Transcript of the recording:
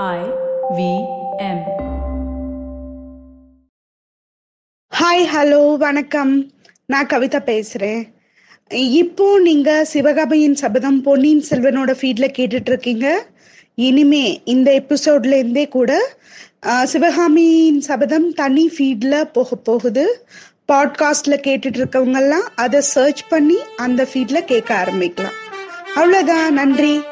I V M hi hello வணக்கம். நான் கவிதா பேசுறேன். இப்போ நீங்க சிவகாமியின் சபதம் பொன்னியின் செல்வனோட ஃபீட்ல கேட்டுட்டு இருக்கீங்க இனிமே இந்த எபிசோட்ல இருந்தே கூட சிவகாமியின் சபதம் தனி ஃபீட்ல போக போகுது. பாட்காஸ்ட்ல கேட்டுட்டு இருக்கவங்க எல்லாம் அதை சர்ச் பண்ணி அந்த ஃபீட்ல கேட்க ஆரம்பிக்கலாம். அவ்வளவுதான் நன்றி.